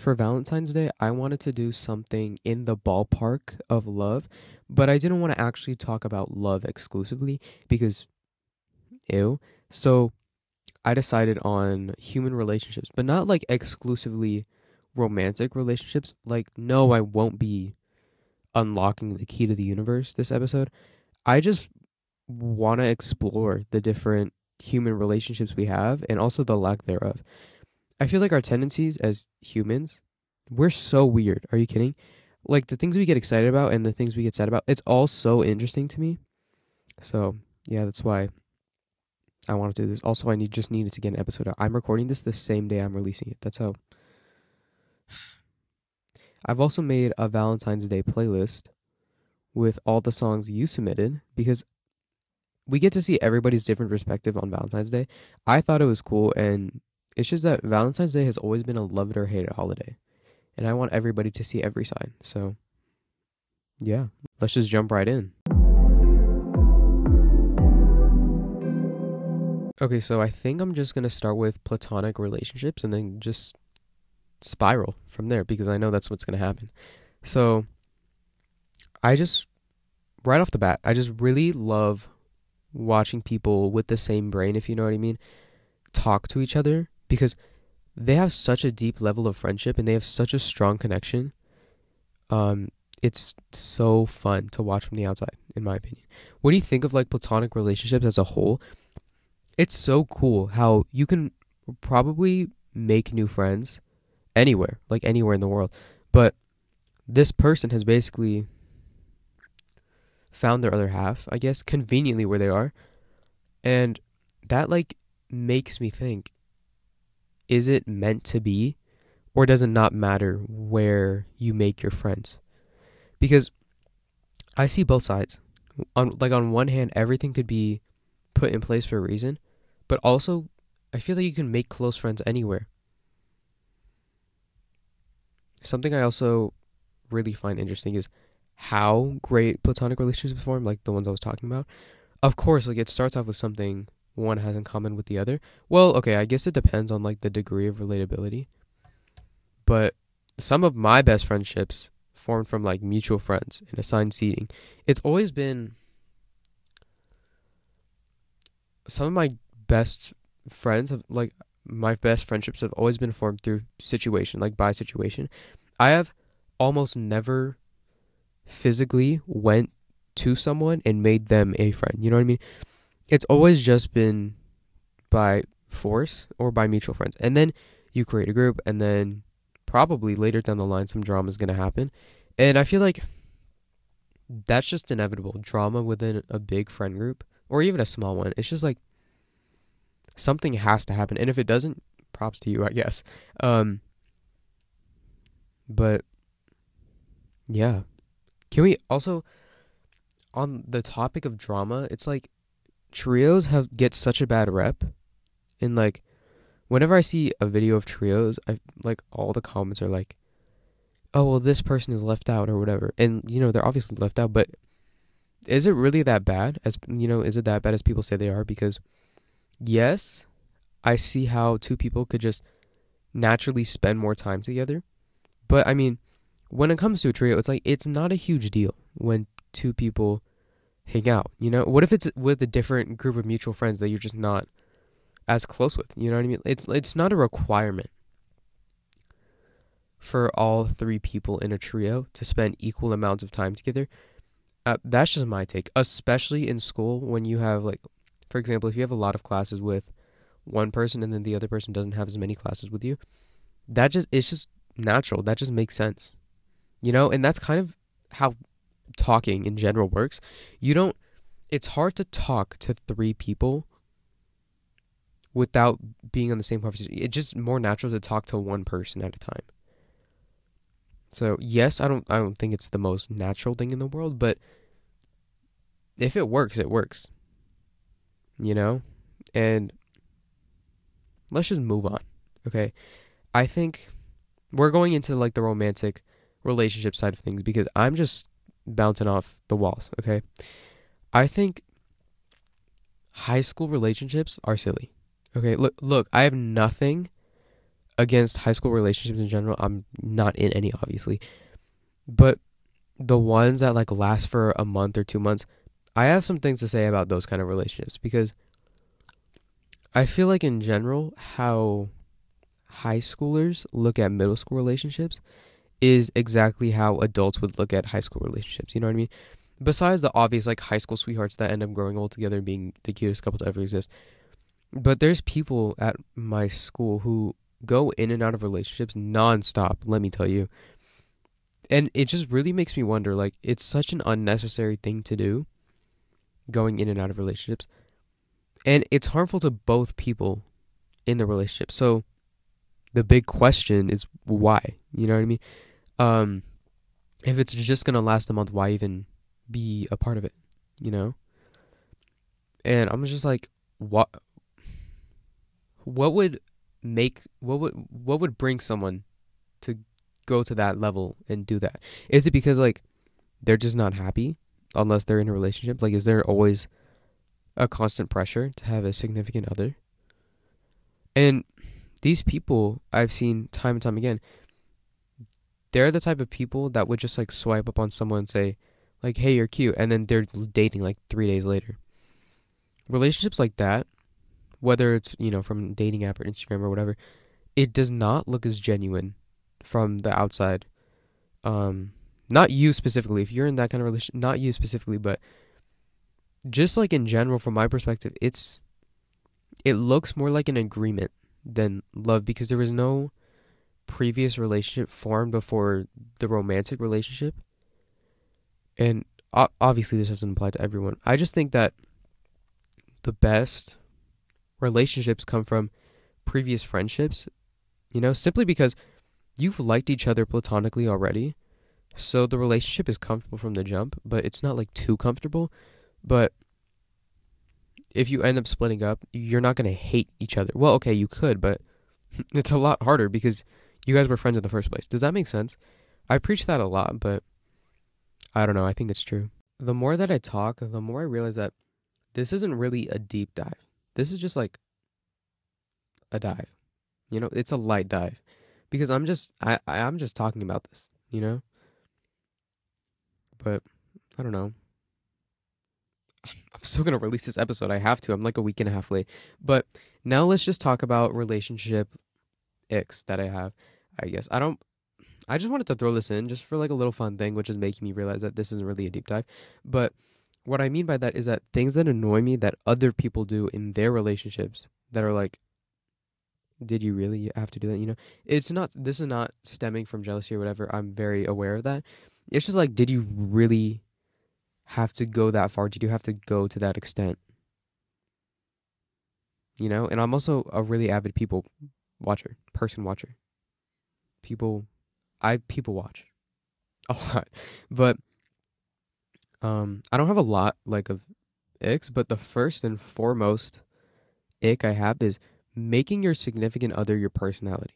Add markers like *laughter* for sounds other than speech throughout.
for Valentine's Day, I wanted to do something in the ballpark of love, but I didn't want to actually talk about love exclusively because ew. So I decided on human relationships, but not like exclusively romantic relationships. Like, no, I won't be unlocking the key to the universe this episode. I just want to explore the different human relationships we have and also the lack thereof. I feel like our tendencies as humans, we're so weird. Are you kidding? Like the things we get excited about and the things we get sad about, it's all so interesting to me. So, yeah, that's why I want to do this. Also, I need just needed to get an episode out. I'm recording this the same day I'm releasing it. That's how I've also made a Valentine's Day playlist with all the songs you submitted because we get to see everybody's different perspective on Valentine's Day. I thought it was cool, and it's just that Valentine's Day has always been a love it or hate it holiday. And I want everybody to see every side. So, yeah, let's just jump right in. Okay, so I think I'm just going to start with platonic relationships and then just spiral from there because I know that's what's going to happen. So, I just, right off the bat, I just really love watching people with the same brain, if you know what I mean, talk to each other because they have such a deep level of friendship and they have such a strong connection. Um, it's so fun to watch from the outside, in my opinion. What do you think of like platonic relationships as a whole? It's so cool how you can probably make new friends anywhere, like anywhere in the world. But this person has basically found their other half, I guess, conveniently where they are. And that like makes me think is it meant to be or does it not matter where you make your friends? Because I see both sides. On like on one hand everything could be put in place for a reason, but also I feel like you can make close friends anywhere. Something I also really find interesting is how great platonic relationships form, like the ones I was talking about. Of course, like it starts off with something one has in common with the other. Well, okay, I guess it depends on like the degree of relatability. But some of my best friendships formed from like mutual friends and assigned seating. It's always been some of my best friends have like my best friendships have always been formed through situation, like by situation. I have almost never physically went to someone and made them a friend. You know what I mean? It's always just been by force or by mutual friends. And then you create a group and then probably later down the line some drama is going to happen. And I feel like that's just inevitable. Drama within a big friend group or even a small one. It's just like something has to happen. And if it doesn't, props to you, I guess. Um but yeah, can we also on the topic of drama, it's like trios have get such a bad rep. And like whenever I see a video of trios, I like all the comments are like oh well this person is left out or whatever. And you know, they're obviously left out, but is it really that bad as you know, is it that bad as people say they are because yes, I see how two people could just naturally spend more time together. But I mean, when it comes to a trio, it's like it's not a huge deal when two people hang out. You know, what if it's with a different group of mutual friends that you're just not as close with? You know what I mean? It's it's not a requirement for all three people in a trio to spend equal amounts of time together. Uh, that's just my take, especially in school when you have like, for example, if you have a lot of classes with one person and then the other person doesn't have as many classes with you, that just it's just natural. That just makes sense you know and that's kind of how talking in general works you don't it's hard to talk to three people without being on the same conversation. It's just more natural to talk to one person at a time. So yes i don't i don't think it's the most natural thing in the world but if it works it works you know? And let's just move on okay? I think we're going into like the romantic relationship side of things because I'm just bouncing off the walls, okay? I think high school relationships are silly. Okay, look look, I have nothing against high school relationships in general. I'm not in any, obviously, but the ones that like last for a month or two months, I have some things to say about those kind of relationships because I feel like in general how high schoolers look at middle school relationships is exactly how adults would look at high school relationships. You know what I mean? Besides the obvious like high school sweethearts that end up growing old together and being the cutest couple to ever exist. But there's people at my school who go in and out of relationships nonstop, let me tell you. And it just really makes me wonder like it's such an unnecessary thing to do going in and out of relationships. And it's harmful to both people in the relationship. So the big question is why? You know what I mean? Um if it's just to last a month, why even be a part of it, you know? And I'm just like what what would make what would what would bring someone to go to that level and do that? Is it because like they're just not happy unless they're in a relationship? Like is there always a constant pressure to have a significant other? And these people I've seen time and time again, they're the type of people that would just like swipe up on someone and say, like, hey, you're cute, and then they're dating like three days later. Relationships like that whether it's you know from dating app or Instagram or whatever, it does not look as genuine from the outside. Um, not you specifically. If you're in that kind of relationship, not you specifically, but just like in general, from my perspective, it's it looks more like an agreement than love because there was no previous relationship formed before the romantic relationship. And obviously, this doesn't apply to everyone. I just think that the best relationships come from previous friendships, you know, simply because you've liked each other platonically already. So the relationship is comfortable from the jump, but it's not like too comfortable. But if you end up splitting up, you're not going to hate each other. Well, okay, you could, but *laughs* it's a lot harder because you guys were friends in the first place. Does that make sense? I preach that a lot, but I don't know. I think it's true. The more that I talk, the more I realize that this isn't really a deep dive. This is just like a dive. You know, it's a light dive because I'm just I I'm just talking about this, you know? But I don't know. *laughs* I'm still going to release this episode. I have to. I'm like a week and a half late. But now let's just talk about relationship X that I have. I guess I don't I just wanted to throw this in just for like a little fun thing, which is making me realize that this isn't really a deep dive. But what I mean by that is that things that annoy me that other people do in their relationships that are like, did you really have to do that? You know, it's not, this is not stemming from jealousy or whatever. I'm very aware of that. It's just like, did you really have to go that far? Did you have to go to that extent? You know, and I'm also a really avid people watcher, person watcher. People, I people watch a *laughs* lot, but um, I don't have a lot like of icks, but the first and foremost ick I have is making your significant other your personality.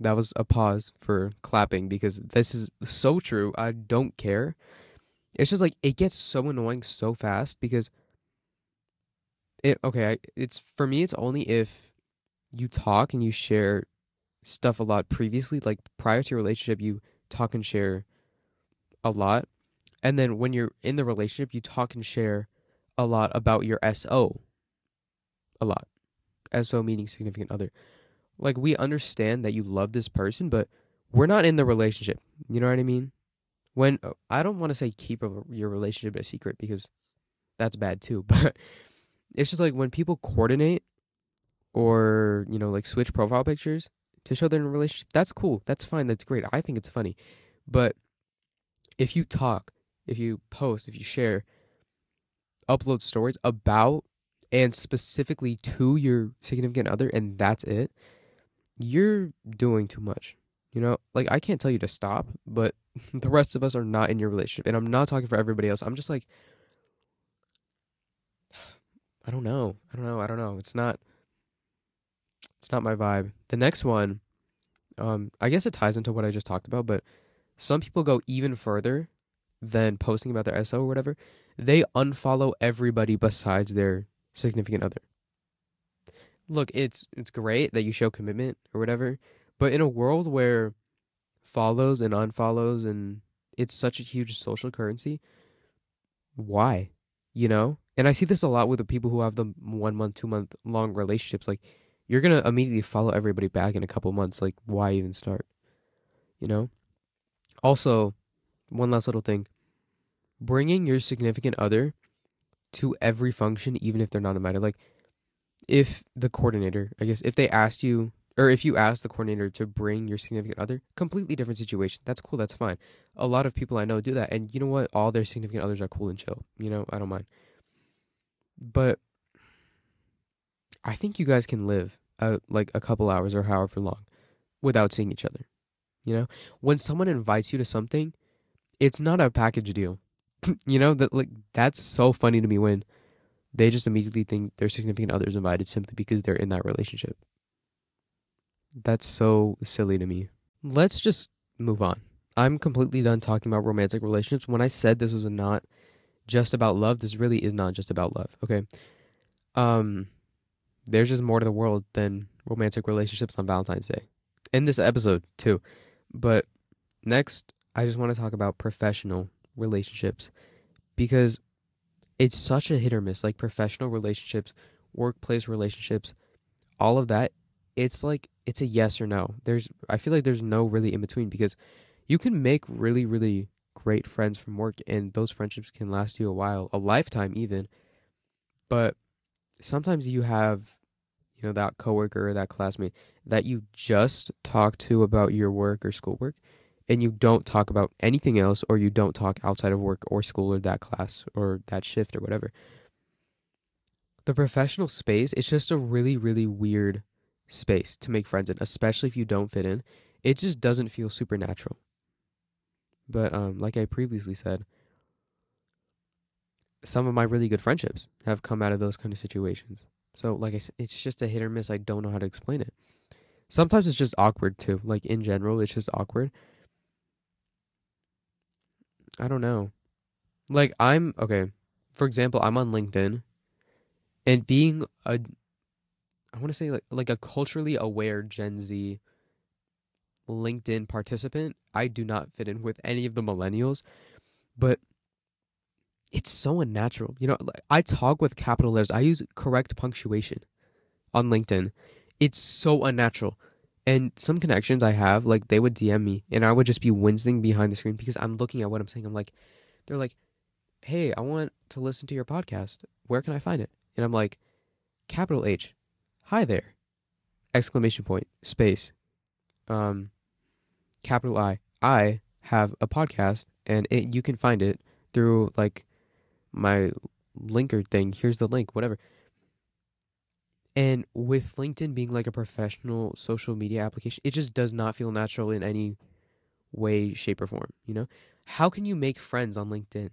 That was a pause for clapping because this is so true. I don't care. It's just like it gets so annoying so fast because it okay, I, it's for me it's only if you talk and you share stuff a lot previously like prior to your relationship you talk and share a lot. And then when you're in the relationship, you talk and share a lot about your SO. A lot. SO meaning significant other. Like we understand that you love this person, but we're not in the relationship. You know what I mean? When uh, I don't want to say keep a, your relationship a secret because that's bad too, *laughs* but it's just like when people coordinate or, you know, like switch profile pictures to show they're in a relationship, that's cool. That's fine. That's great. I think it's funny. But if you talk, if you post, if you share, upload stories about and specifically to your significant other and that's it, you're doing too much. You know, like I can't tell you to stop, but *laughs* the rest of us are not in your relationship. And I'm not talking for everybody else. I'm just like *sighs* I don't know. I don't know. I don't know. It's not it's not my vibe. The next one um I guess it ties into what I just talked about, but some people go even further than posting about their SO or whatever. They unfollow everybody besides their significant other. look, it's it's great that you show commitment or whatever, but in a world where follows and unfollows and it's such a huge social currency, why? You know? And I see this a lot with the people who have the one month, two month long relationships. Like, you're gonna immediately follow everybody back in a couple months. Like, why even start? You know? Also, one last little thing bringing your significant other to every function, even if they're not invited. Like, if the coordinator, I guess, if they asked you, or if you asked the coordinator to bring your significant other, completely different situation. That's cool. That's fine. A lot of people I know do that, and you know what? All their significant others are cool and chill. You know, I don't mind. But I think you guys can live like a couple hours or however long without seeing each other. You know, when someone invites you to something, it's not a package deal. *laughs* you know that like that's so funny to me when they just immediately think their significant other is invited simply because they're in that relationship. That's so silly to me. Let's just move on. I'm completely done talking about romantic relationships. When I said this was not just about love, this really is not just about love, okay? Um there's just more to the world than romantic relationships on Valentine's Day. In this episode, too. But next, I just want to talk about professional relationships because it's such a hit or miss. Like professional relationships, workplace relationships, all of that, it's like it's a yes or no. There's I feel like there's no really in between because you can make really, really great friends from work and those friendships can last you a while, a lifetime even. But sometimes you have you know that coworker or that classmate that you just talk to about your work or schoolwork and you don't talk about anything else or you don't talk outside of work or school or that class or that shift or whatever. The professional space is just a really really weird space to make friends in especially if you don't fit in. It just doesn't feel supernatural. But um like i previously said some of my really good friendships have come out of those kind of situations so like I said, it's just a hit or miss i don't know how to explain it sometimes it's just awkward too like in general it's just awkward I don't know. Like I'm okay. For example, I'm on LinkedIn and being a I want to say like like a culturally aware Gen Z LinkedIn participant, I do not fit in with any of the millennials, but it's so unnatural. You know, I talk with capital letters. I use correct punctuation on LinkedIn. It's so unnatural. And some connections I have, like they would DM me and I would just be wincing behind the screen because I'm looking at what I'm saying. I'm like, they're like, hey, I want to listen to your podcast. Where can I find it? And I'm like, capital H, hi there, exclamation point, space, um, capital I. I have a podcast and it, you can find it through like my linkr thing. Here's the link, whatever. And with LinkedIn being like a professional social media application, it just does not feel natural in any way, shape, or form. You know, how can you make friends on LinkedIn?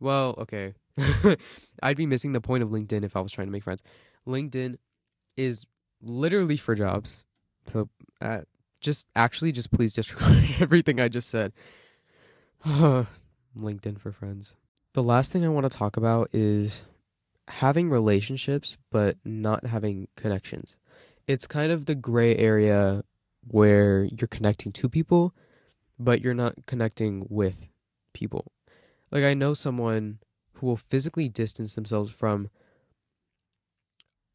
Well, okay, *laughs* I'd be missing the point of LinkedIn if I was trying to make friends. LinkedIn is literally for jobs. So, uh, just actually, just please disregard *laughs* everything I just said. *sighs* LinkedIn for friends. The last thing I want to talk about is having relationships but not having connections. It's kind of the gray area where you're connecting to people but you're not connecting with people. Like I know someone who will physically distance themselves from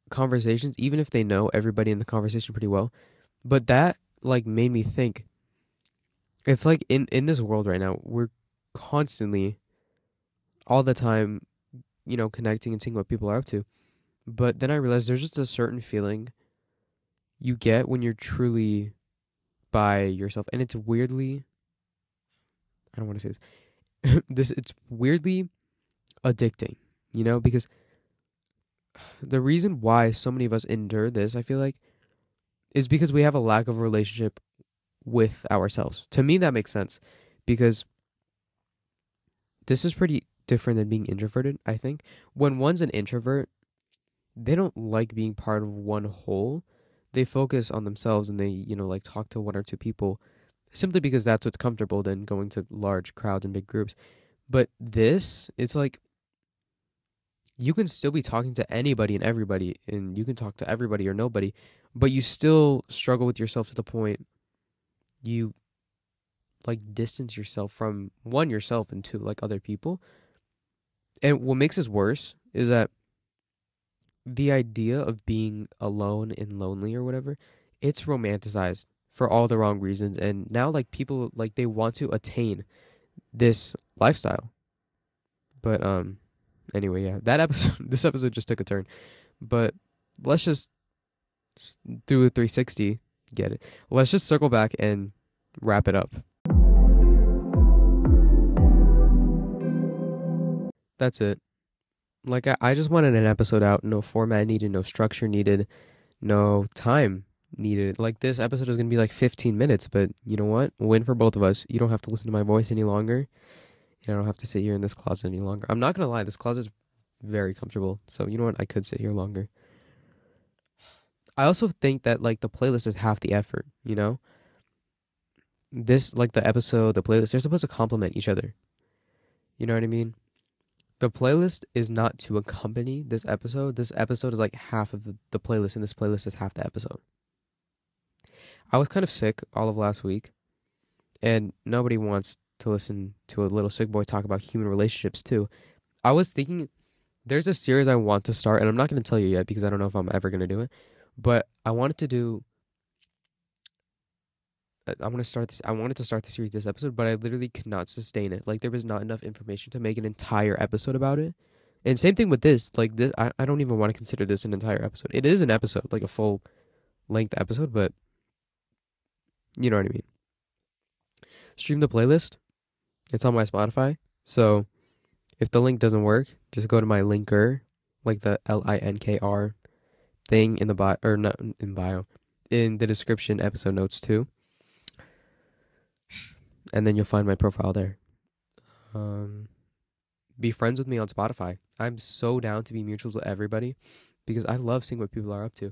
conversations even if they know everybody in the conversation pretty well. But that like made me think it's like in in this world right now we're constantly all the time you know, connecting and seeing what people are up to. But then I realized there's just a certain feeling you get when you're truly by yourself. And it's weirdly I don't want to say this. *laughs* this it's weirdly addicting, you know, because the reason why so many of us endure this, I feel like, is because we have a lack of relationship with ourselves. To me that makes sense because this is pretty different than being introverted, I think. When one's an introvert, they don't like being part of one whole. They focus on themselves and they, you know, like talk to one or two people simply because that's what's comfortable than going to large crowds and big groups. But this, it's like you can still be talking to anybody and everybody, and you can talk to everybody or nobody, but you still struggle with yourself to the point you like distance yourself from one yourself and two like other people. And what makes this worse is that the idea of being alone and lonely or whatever, it's romanticized for all the wrong reasons and now like people like they want to attain this lifestyle. But um anyway, yeah. That episode *laughs* this episode just took a turn. But let's just do a 360, get it. Let's just circle back and wrap it up. That's it. Like I, I just wanted an episode out, no format needed, no structure needed, no time needed. Like this episode is gonna be like 15 minutes, but you know what? Win for both of us. You don't have to listen to my voice any longer. I don't have to sit here in this closet any longer. I'm not gonna lie, this closet's very comfortable. So you know what? I could sit here longer. I also think that like the playlist is half the effort, you know? This like the episode, the playlist, they're supposed to complement each other. You know what I mean? The playlist is not to accompany this episode. This episode is like half of the, playlist, and this playlist is half the episode. I was kind of sick all of last week, and nobody wants to listen to a little sick boy talk about human relationships too. I was thinking there's a series I want to start, and I'm not going to tell you yet because I don't know if I'm ever going to do it. But I wanted to do. I'm gonna start this. I wanted to start the series this episode, but I literally could not sustain it. Like there was not enough information to make an entire episode about it. And same thing with this. Like this, I, I don't even want to consider this an entire episode. It is an episode, like a full length episode, but you know what I mean. Stream the playlist. It's on my Spotify. So if the link doesn't work, just go to my linkr, like the L I N K R thing in the bio or not in bio in the description episode notes too and then you'll find my profile there. Um be friends with me on spotify. I'm so down to be mutuals with everybody because i love seeing what people are up to.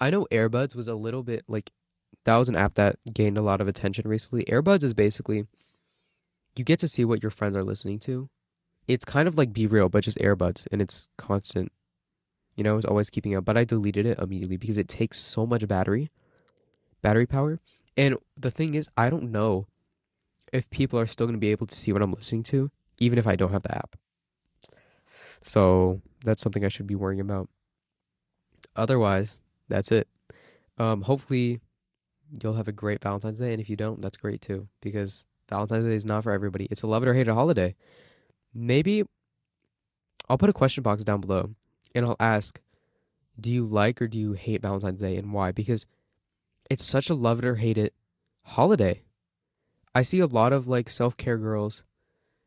I know airbuds was a little bit like that was an app that gained a lot of attention recently. Airbuds is basically you get to see what your friends are listening to. It's kind of like BeReal but just airbuds and it's constant you know, it's always keeping up, but I deleted it immediately because it takes so much battery, battery power. And the thing is, I don't know if people are still going to be able to see what I'm listening to, even if I don't have the app. So that's something I should be worrying about. Otherwise, that's it. Um, hopefully, you'll have a great Valentine's Day, and if you don't, that's great too, because Valentine's Day is not for everybody. It's a love it or hate it holiday. Maybe I'll put a question box down below and I'll ask, do you like or do you hate Valentine's Day and why? Because it's such a love it or hate it holiday. I see a lot of like self care girls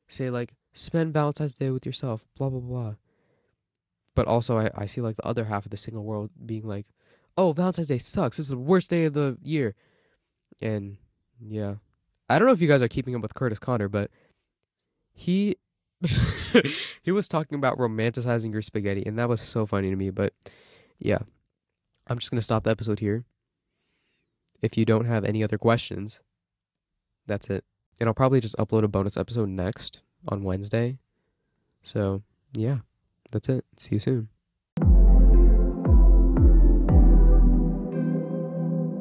say like spend Valentine's Day with yourself, blah blah blah. But also I, I see like the other half of the single world being like, Oh, Valentine's Day sucks. This is the worst day of the year. And yeah. I don't know if you guys are keeping up with Curtis Connor, but he *laughs* he was talking about romanticizing your spaghetti, and that was so funny to me. But yeah, I'm just gonna stop the episode here. If you don't have any other questions, that's it. And I'll probably just upload a bonus episode next on Wednesday. So yeah, that's it. See you soon.